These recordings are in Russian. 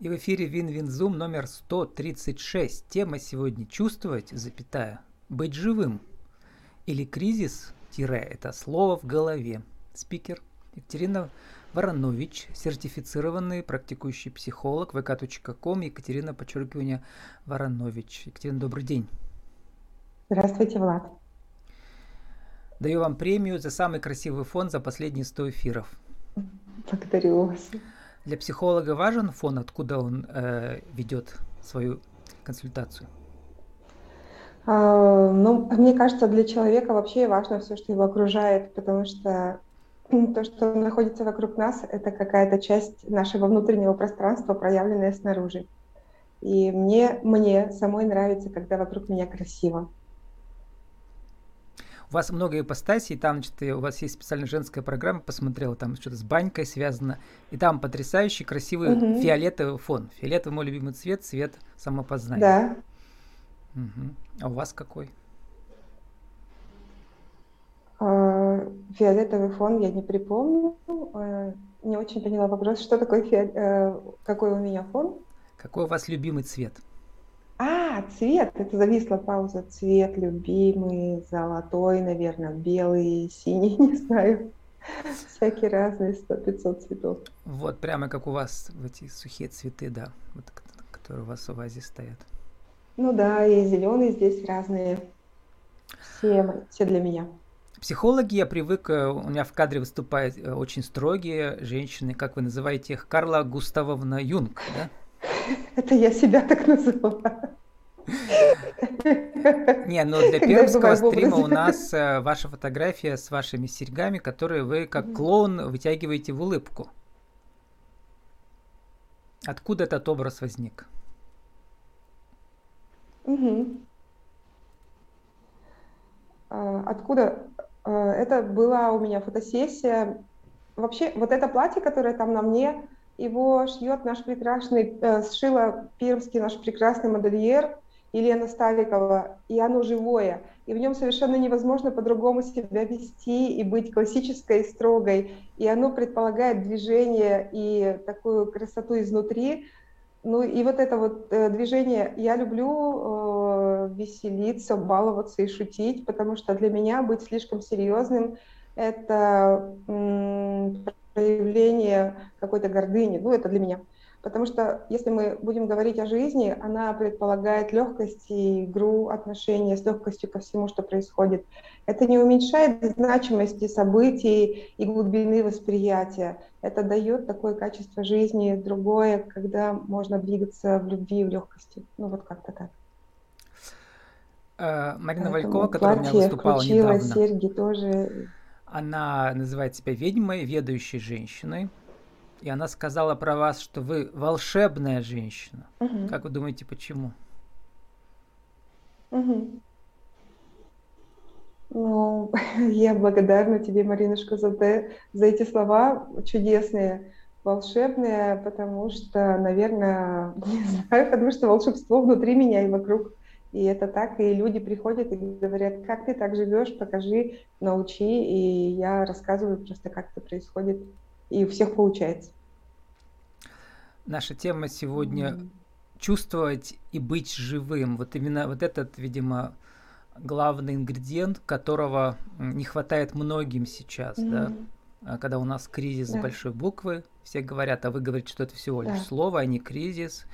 И в эфире Вин-Вин-Зум номер 136. Тема сегодня «Чувствовать, запятая, быть живым». Или кризис, тире, это слово в голове. Спикер Екатерина Воронович, сертифицированный практикующий психолог, vk.com, Екатерина, подчеркивание, Воронович. Екатерина, добрый день. Здравствуйте, Влад. Даю вам премию за самый красивый фон за последние 100 эфиров. Благодарю вас. Для психолога важен фон, откуда он э, ведет свою консультацию? А, ну, мне кажется, для человека вообще важно все, что его окружает, потому что то, что находится вокруг нас, это какая-то часть нашего внутреннего пространства, проявленная снаружи. И мне, мне самой нравится, когда вокруг меня красиво. У вас много ипостасей, там, значит, у вас есть специальная женская программа, посмотрела, там что-то с банькой связано, и там потрясающий красивый угу. фиолетовый фон. Фиолетовый мой любимый цвет, цвет самопознания. Да. Угу. А у вас какой? А, фиолетовый фон я не припомню. А, не очень поняла вопрос, что такое фиол... Э, какой у меня фон? Какой у вас любимый цвет? А, цвет, это зависла пауза. Цвет любимый, золотой, наверное, белый, синий, не знаю. Всякие разные, сто пятьсот цветов. Вот, прямо как у вас в эти сухие цветы, да, вот, которые у вас в вазе стоят. Ну да, и зеленые здесь разные. Все, все для меня. Психологи, я привык, э, у меня в кадре выступают э, очень строгие женщины, как вы называете их, Карла Густавовна Юнг, да? Это я себя так называю. Не, но для пермского стрима у нас э, ваша фотография с вашими серьгами, которые вы как клоун вытягиваете в улыбку. Откуда этот образ возник? А, откуда? А, это была у меня фотосессия. Вообще, вот это платье, которое там на мне, его шьет наш прекрасный, э, сшила пермский наш прекрасный модельер Елена Ставикова, и оно живое, и в нем совершенно невозможно по-другому себя вести и быть классической и строгой, и оно предполагает движение и такую красоту изнутри. Ну и вот это вот э, движение, я люблю э, веселиться, баловаться и шутить, потому что для меня быть слишком серьезным это проявление какой-то гордыни. Ну, это для меня. Потому что если мы будем говорить о жизни, она предполагает легкость и игру, отношения с легкостью ко всему, что происходит. Это не уменьшает значимости событий и глубины восприятия. Это дает такое качество жизни другое, когда можно двигаться в любви и в легкости. Ну вот как-то так. А, Марина Поэтому Валькова, которая у меня выступала недавно. серьги тоже она называет себя ведьмой, ведающей женщиной. И она сказала про вас, что вы волшебная женщина. Угу. Как вы думаете, почему? Угу. Ну, я благодарна тебе, Маринушка, за, те, за эти слова чудесные, волшебные, потому что, наверное, не знаю, потому что волшебство внутри меня и вокруг. И это так, и люди приходят и говорят, как ты так живешь, покажи, научи. И я рассказываю просто, как это происходит. И у всех получается. Наша тема сегодня mm-hmm. чувствовать и быть живым. Вот именно вот этот, видимо, главный ингредиент, которого не хватает многим сейчас, mm-hmm. да. А когда у нас кризис да. с большой буквы, все говорят, а вы говорите, что это всего лишь да. слово, а не кризис.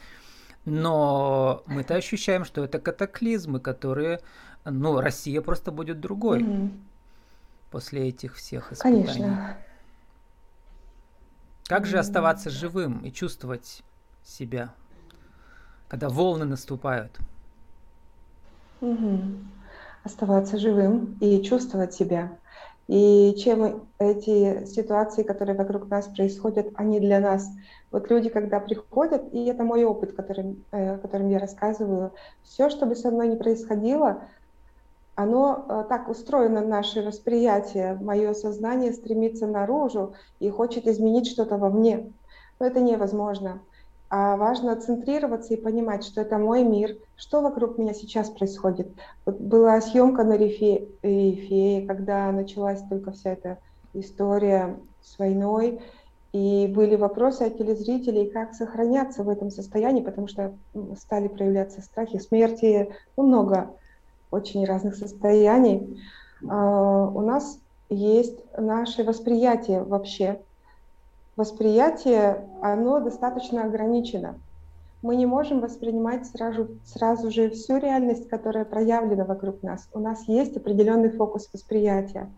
Но мы-то ощущаем, что это катаклизмы, которые, ну, Россия просто будет другой mm-hmm. после этих всех испытаний. Конечно. Как же оставаться живым и чувствовать себя, когда волны наступают? Mm-hmm. Оставаться живым и чувствовать себя. И чем эти ситуации, которые вокруг нас происходят, они для нас. Вот люди, когда приходят, и это мой опыт, которым, э, которым я рассказываю, все, что бы со мной ни происходило, оно э, так устроено, наше восприятие, мое сознание стремится наружу и хочет изменить что-то во мне. Но это невозможно. А важно центрироваться и понимать, что это мой мир, что вокруг меня сейчас происходит. Вот была съемка на Рифе, Рифе, когда началась только вся эта история с войной, И были вопросы от телезрителей, как сохраняться в этом состоянии, потому что стали проявляться страхи смерти, ну, много очень разных состояний. А, у нас есть наше восприятие вообще. Восприятие, оно достаточно ограничено. Мы не можем воспринимать сразу, сразу же всю реальность, которая проявлена вокруг нас. У нас есть определенный фокус восприятия.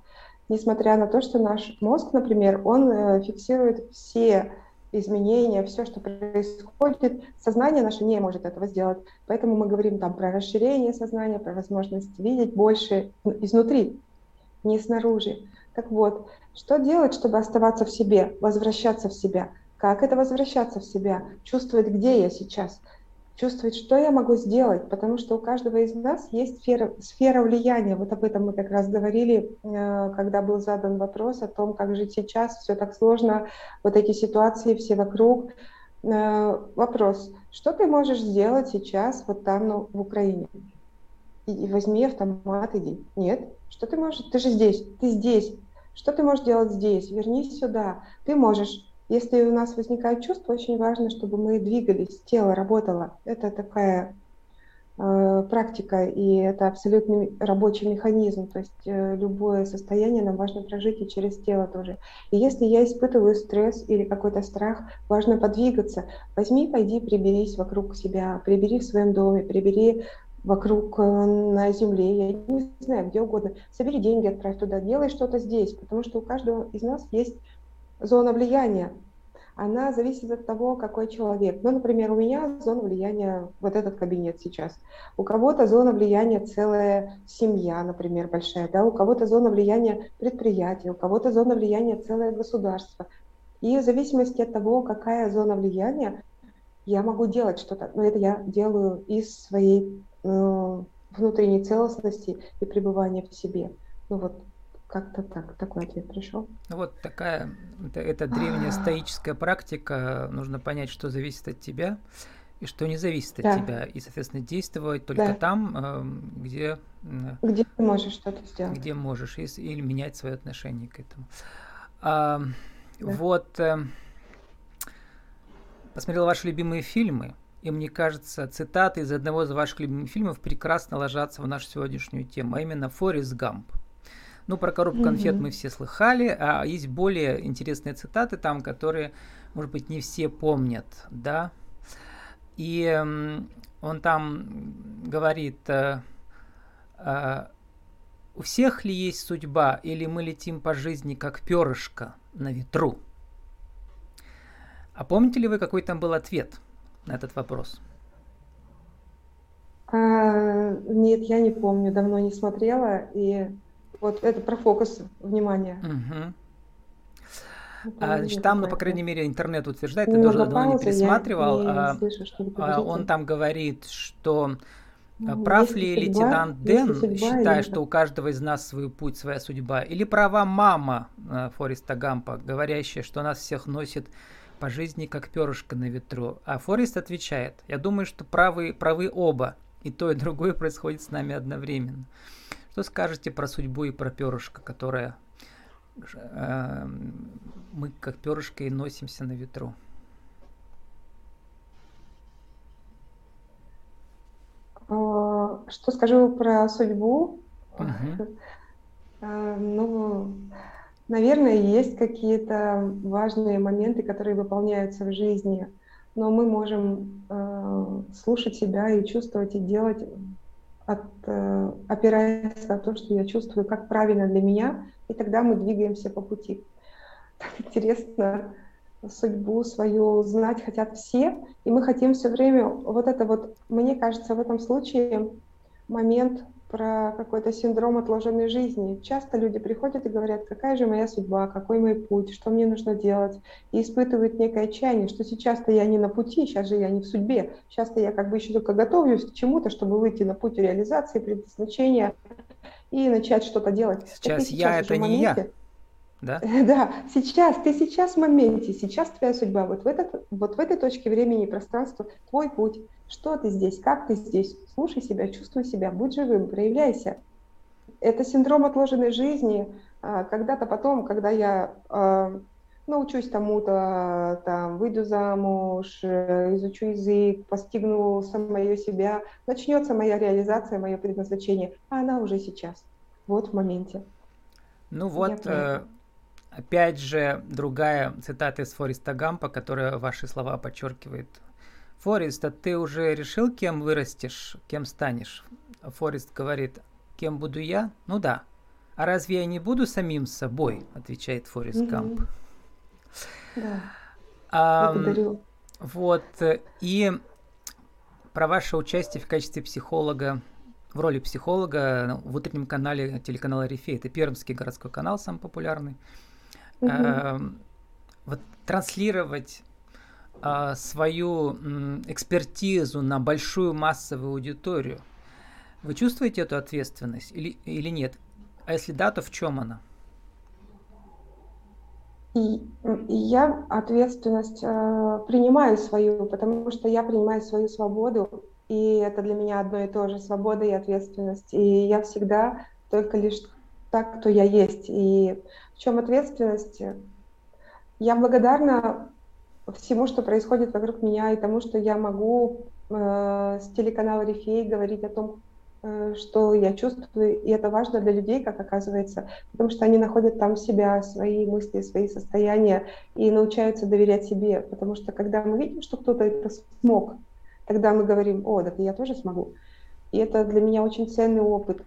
Несмотря на то, что наш мозг, например, он э, фиксирует все изменения, все, что происходит, сознание наше не может этого сделать. Поэтому мы говорим там про расширение сознания, про возможность видеть больше изнутри, не снаружи. Так вот, что делать, чтобы оставаться в себе, возвращаться в себя? Как это возвращаться в себя? Чувствовать, где я сейчас? Чувствовать, что я могу сделать, потому что у каждого из нас есть сфера, сфера влияния. Вот об этом мы как раз говорили, э, когда был задан вопрос о том, как жить сейчас, все так сложно, вот эти ситуации все вокруг. Э, вопрос, что ты можешь сделать сейчас вот там, ну, в Украине? И, возьми автомат, иди. Нет, что ты можешь? Ты же здесь, ты здесь. Что ты можешь делать здесь? Вернись сюда. Ты можешь если у нас возникает чувство, очень важно, чтобы мы двигались, тело работало. Это такая э, практика, и это абсолютный рабочий механизм. То есть э, любое состояние нам важно прожить и через тело тоже. И если я испытываю стресс или какой-то страх, важно подвигаться. Возьми, пойди, приберись вокруг себя, прибери в своем доме, прибери вокруг э, на земле, я не знаю, где угодно. Собери деньги, отправь туда, делай что-то здесь, потому что у каждого из нас есть зона влияния, она зависит от того, какой человек. Ну, например, у меня зона влияния вот этот кабинет сейчас. У кого-то зона влияния целая семья, например, большая, да, у кого-то зона влияния предприятие, у кого-то зона влияния целое государство. И в зависимости от того, какая зона влияния, я могу делать что-то. Но это я делаю из своей внутренней целостности и пребывания в себе. Ну вот как-то так, такой ответ пришел. Вот такая, это, это древняя стоическая практика. Нужно понять, что зависит от тебя и что не зависит от да. тебя. И, соответственно, действовать только да. там, эм, где... Где ты можешь что-то сделать. Где можешь, или менять свое отношение к этому. А, да. Вот, э, посмотрел ваши любимые фильмы, и мне кажется, цитаты из одного из ваших любимых фильмов прекрасно ложатся в нашу сегодняшнюю тему, а именно «Форест Гамп». Ну, про коробку конфет mm-hmm. мы все слыхали, а есть более интересные цитаты там, которые, может быть, не все помнят, да. И он там говорит, э, э, у всех ли есть судьба, или мы летим по жизни как перышко на ветру? А помните ли вы, какой там был ответ на этот вопрос? А, нет, я не помню, давно не смотрела, и вот это про фокус внимания. Угу. А, значит, там, ну, по крайней мере, интернет утверждает, ты тоже давно не пересматривал. Не а, слышу, а, он там говорит, что ну, прав ли судьба, лейтенант Дэн, считая, что у каждого из нас свой путь, своя судьба, или права мама э, Фореста Гампа, говорящая, что нас всех носит по жизни как перышко на ветру. А Форест отвечает, я думаю, что правы, правы оба, и то, и другое происходит с нами одновременно. Что скажете про судьбу и про перышко, которое э, мы как перышко и носимся на ветру? А, что скажу про судьбу? Угу. Ну, наверное, есть какие-то важные моменты, которые выполняются в жизни, но мы можем э, слушать себя и чувствовать и делать от, э, опираясь на то, что я чувствую, как правильно для меня, и тогда мы двигаемся по пути. Так интересно, судьбу свою знать хотят все, и мы хотим все время вот это вот, мне кажется, в этом случае момент про какой-то синдром отложенной жизни. Часто люди приходят и говорят, какая же моя судьба, какой мой путь, что мне нужно делать, и испытывают некое отчаяние, что сейчас-то я не на пути, сейчас же я не в судьбе, сейчас-то я как бы еще только готовлюсь к чему-то, чтобы выйти на путь реализации, предназначения и начать что-то делать. Сейчас, сейчас я это не я. Да? да, сейчас, ты сейчас в моменте, сейчас твоя судьба, вот в, этот, вот в этой точке времени и пространства твой путь. Что ты здесь, как ты здесь, слушай себя, чувствуй себя, будь живым, проявляйся. Это синдром отложенной жизни. А, когда-то потом, когда я а, научусь тому-то, там, выйду замуж, э, изучу язык, постигну самое себя, начнется моя реализация, мое предназначение, а она уже сейчас, вот в моменте. Ну вот, э, опять же, другая цитата из Фореста Гампа, которая ваши слова подчеркивает. Форест, а ты уже решил, кем вырастешь, кем станешь? Форест говорит, кем буду я? Ну да. А разве я не буду самим собой? Отвечает Форест mm-hmm. Гамп. Да. А, Благодарю. Вот. И про ваше участие в качестве психолога, в роли психолога в утреннем канале телеканала Рифей. Это Пермский городской канал, самый популярный. Угу. А, вот транслировать свою м, экспертизу на большую массовую аудиторию. Вы чувствуете эту ответственность или, или нет? А если да, то в чем она? И, и я ответственность э, принимаю свою, потому что я принимаю свою свободу, и это для меня одно и то же, свобода и ответственность. И я всегда только лишь так, кто я есть. И в чем ответственность? Я благодарна всему, что происходит вокруг меня, и тому, что я могу э, с телеканала Рифей говорить о том, Э, что я чувствую, и это важно для людей, как оказывается, потому что они находят там себя, свои мысли, свои состояния и научаются доверять себе, потому что когда мы видим, что кто-то это смог, тогда мы говорим, о, да я тоже смогу. И это для меня очень ценный опыт.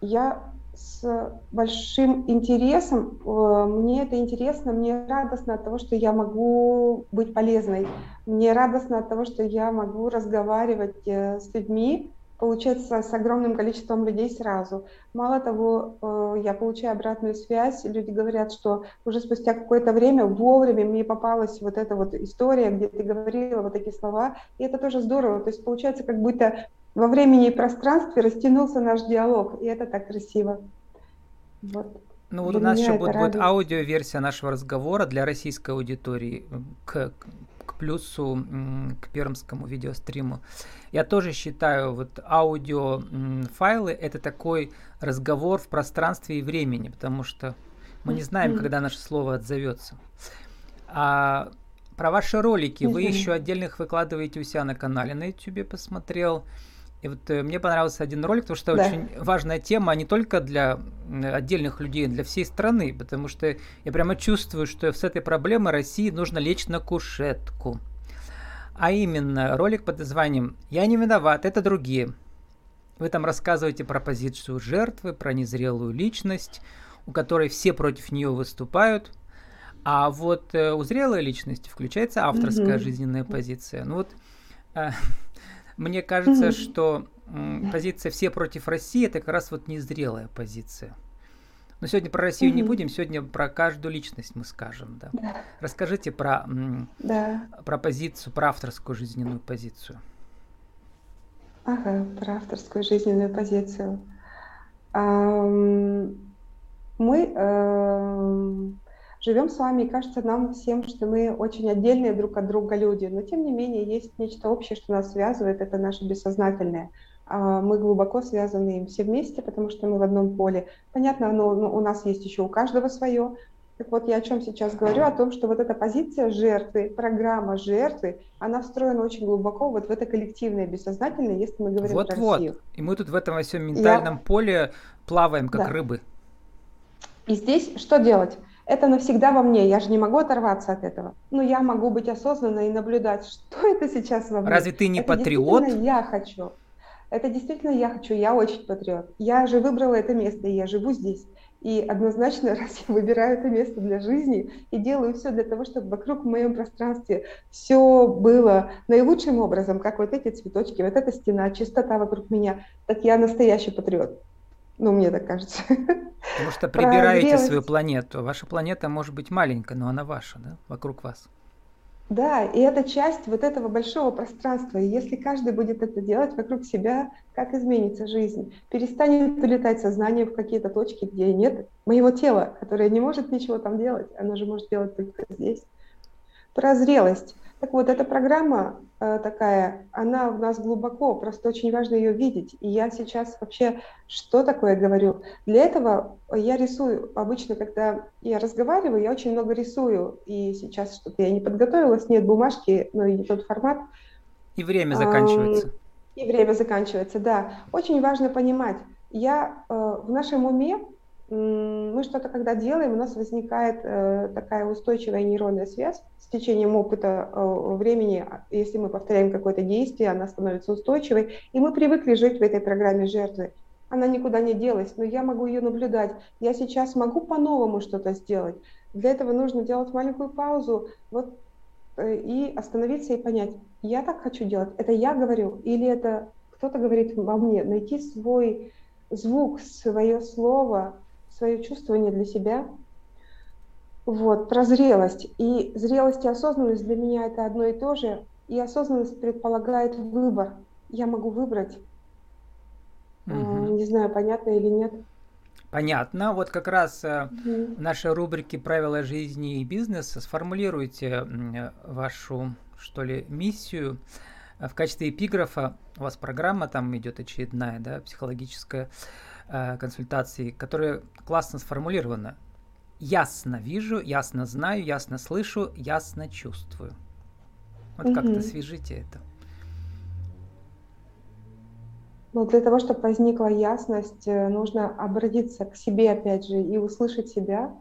Я с большим интересом, э, мне это интересно, мне радостно от того, что я могу быть полезной, мне радостно от того, что я могу разговаривать э, с людьми, получается, с огромным количеством людей сразу. Мало того, э, я получаю обратную связь, люди говорят, что уже спустя какое-то время вовремя мне попалась вот эта вот история, где ты говорила вот такие слова, и это тоже здорово. То есть получается, как будто во времени и пространстве растянулся наш диалог, и это так красиво. Вот. Ну вот для у нас еще будет, будет аудиоверсия нашего разговора для российской аудитории к, к плюсу к пермскому видеостриму. Я тоже считаю, вот аудиофайлы это такой разговор в пространстве и времени, потому что мы не знаем, когда наше слово отзовется. А про ваши ролики вы еще отдельных выкладываете у себя на канале на YouTube, посмотрел. И вот э, мне понравился один ролик, потому что да. очень важная тема, не только для отдельных людей, для всей страны, потому что я прямо чувствую, что с этой проблемой России нужно лечь на кушетку. А именно ролик под названием «Я не виноват, это другие». Вы там рассказываете про позицию жертвы, про незрелую личность, у которой все против нее выступают. А вот э, у зрелой личности включается авторская mm-hmm. жизненная позиция. Ну вот э, мне кажется, mm-hmm. что позиция «все против России» это как раз вот незрелая позиция. Но сегодня про Россию mm-hmm. не будем, сегодня про каждую личность мы скажем. Да. Да. Расскажите про, да. про позицию, про авторскую жизненную позицию. Ага, про авторскую жизненную позицию. Мы эм, живем с вами, и кажется нам всем, что мы очень отдельные друг от друга люди, но тем не менее есть нечто общее, что нас связывает, это наше бессознательное – а, мы глубоко связаны им все вместе, потому что мы в одном поле. Понятно, но, но у нас есть еще у каждого свое. Так вот, я о чем сейчас говорю, о том, что вот эта позиция жертвы, программа жертвы, она встроена очень глубоко вот в это коллективное бессознательное, если мы говорим вот, про вот. Россию. И мы тут в этом во всем ментальном я... поле плаваем, как да. рыбы. И здесь что делать? Это навсегда во мне, я же не могу оторваться от этого. Но я могу быть осознанной и наблюдать, что это сейчас во мне. Разве ты не это патриот? Я хочу. Это действительно я хочу, я очень патриот. Я же выбрала это место, и я живу здесь. И однозначно, раз я выбираю это место для жизни и делаю все для того, чтобы вокруг в моем пространстве все было наилучшим образом, как вот эти цветочки, вот эта стена, чистота вокруг меня, так я настоящий патриот. Ну, мне так кажется. Потому что прибираете свою планету. Ваша планета может быть маленькая, но она ваша, да, вокруг вас. Да, и это часть вот этого большого пространства. И если каждый будет это делать вокруг себя, как изменится жизнь? Перестанет улетать сознание в какие-то точки, где нет моего тела, которое не может ничего там делать. Оно же может делать только здесь. Про зрелость. Так вот, эта программа э, такая, она в нас глубоко, просто очень важно ее видеть. И я сейчас вообще что такое говорю? Для этого я рисую. Обычно, когда я разговариваю, я очень много рисую. И сейчас что-то я не подготовилась, нет бумажки, но и не тот формат. И время заканчивается. И время заканчивается, да. Очень важно понимать, я э, в нашем уме мы что-то когда делаем, у нас возникает э, такая устойчивая нейронная связь с течением опыта э, времени. Если мы повторяем какое-то действие, она становится устойчивой, и мы привыкли жить в этой программе жертвы. Она никуда не делась, но я могу ее наблюдать. Я сейчас могу по-новому что-то сделать. Для этого нужно делать маленькую паузу вот, э, и остановиться и понять, я так хочу делать, это я говорю или это кто-то говорит во мне. Найти свой звук, свое слово, свое чувствование для себя. Вот, про зрелость. И зрелость и осознанность для меня это одно и то же. И осознанность предполагает выбор. Я могу выбрать. Угу. Не знаю, понятно или нет. Понятно. Вот как раз угу. в нашей рубрике «Правила жизни и бизнеса» сформулируйте вашу, что ли, миссию. В качестве эпиграфа у вас программа там идет очередная, да, психологическая э, консультации, которая классно сформулирована. Ясно вижу, ясно знаю, ясно слышу, ясно чувствую. Вот угу. как-то свяжите это. Ну, для того, чтобы возникла ясность, э, нужно обратиться к себе, опять же, и услышать себя,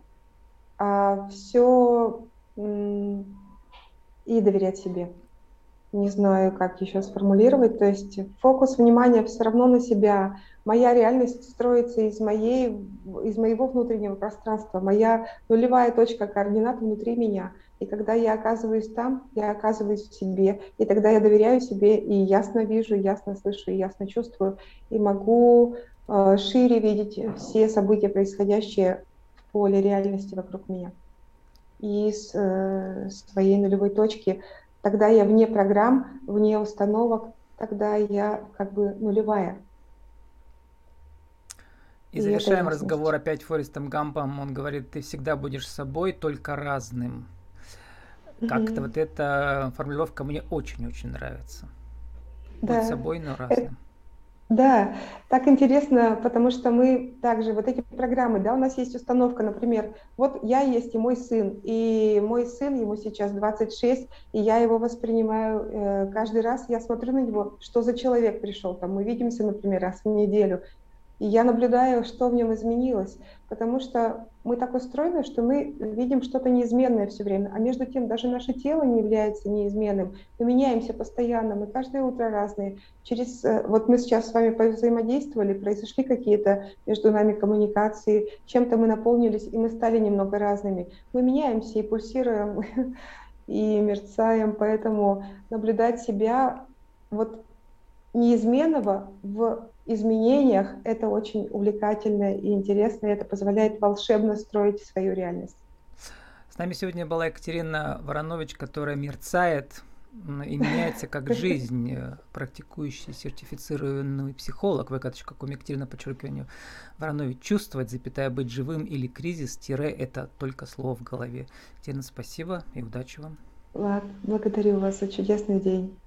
а все и доверять себе не знаю, как еще сформулировать, то есть фокус внимания все равно на себя. Моя реальность строится из, моей, из моего внутреннего пространства, моя нулевая точка координат внутри меня. И когда я оказываюсь там, я оказываюсь в себе, и тогда я доверяю себе и ясно вижу, ясно слышу, и ясно чувствую, и могу э, шире видеть все события, происходящие в поле реальности вокруг меня. И с э, своей нулевой точки тогда я вне программ, вне установок, тогда я как бы нулевая. И, и завершаем разговор опять Форестом Гампом. Он говорит, ты всегда будешь собой, только разным. Как-то вот эта формулировка мне очень-очень нравится. Да. Будь собой, но разным. Да, так интересно, потому что мы также, вот эти программы, да, у нас есть установка, например, вот я есть и мой сын, и мой сын, ему сейчас 26, и я его воспринимаю э, каждый раз, я смотрю на него, что за человек пришел, там мы видимся, например, раз в неделю, и я наблюдаю, что в нем изменилось, потому что мы так устроены, что мы видим что-то неизменное все время, а между тем даже наше тело не является неизменным. Мы меняемся постоянно, мы каждое утро разные. Через, э, вот мы сейчас с вами взаимодействовали, произошли какие-то между нами коммуникации, чем-то мы наполнились, и мы стали немного разными. Мы меняемся и пульсируем, и мерцаем, поэтому наблюдать себя вот неизменного в изменениях это очень увлекательно и интересно, и это позволяет волшебно строить свою реальность. С нами сегодня была Екатерина Воронович, которая мерцает и меняется как жизнь, э, практикующий сертифицированный психолог, vk.com, Екатерина, подчеркиванию, Воронович, чувствовать, запятая, быть живым или кризис, тире, это только слово в голове. Екатерина, спасибо и удачи вам. Влад, благодарю вас за чудесный день.